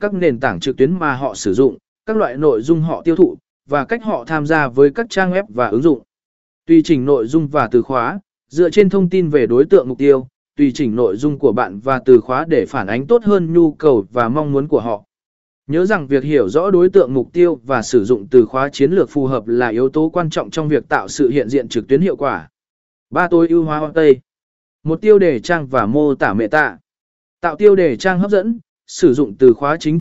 các nền tảng trực tuyến mà họ sử dụng, các loại nội dung họ tiêu thụ, và cách họ tham gia với các trang web và ứng dụng. Tùy chỉnh nội dung và từ khóa, dựa trên thông tin về đối tượng mục tiêu, tùy chỉnh nội dung của bạn và từ khóa để phản ánh tốt hơn nhu cầu và mong muốn của họ. Nhớ rằng việc hiểu rõ đối tượng mục tiêu và sử dụng từ khóa chiến lược phù hợp là yếu tố quan trọng trong việc tạo sự hiện diện trực tuyến hiệu quả. Ba tối ưu hóa Tây Một tiêu đề trang và mô tả meta Tạo tiêu đề trang hấp dẫn, sử dụng từ khóa chính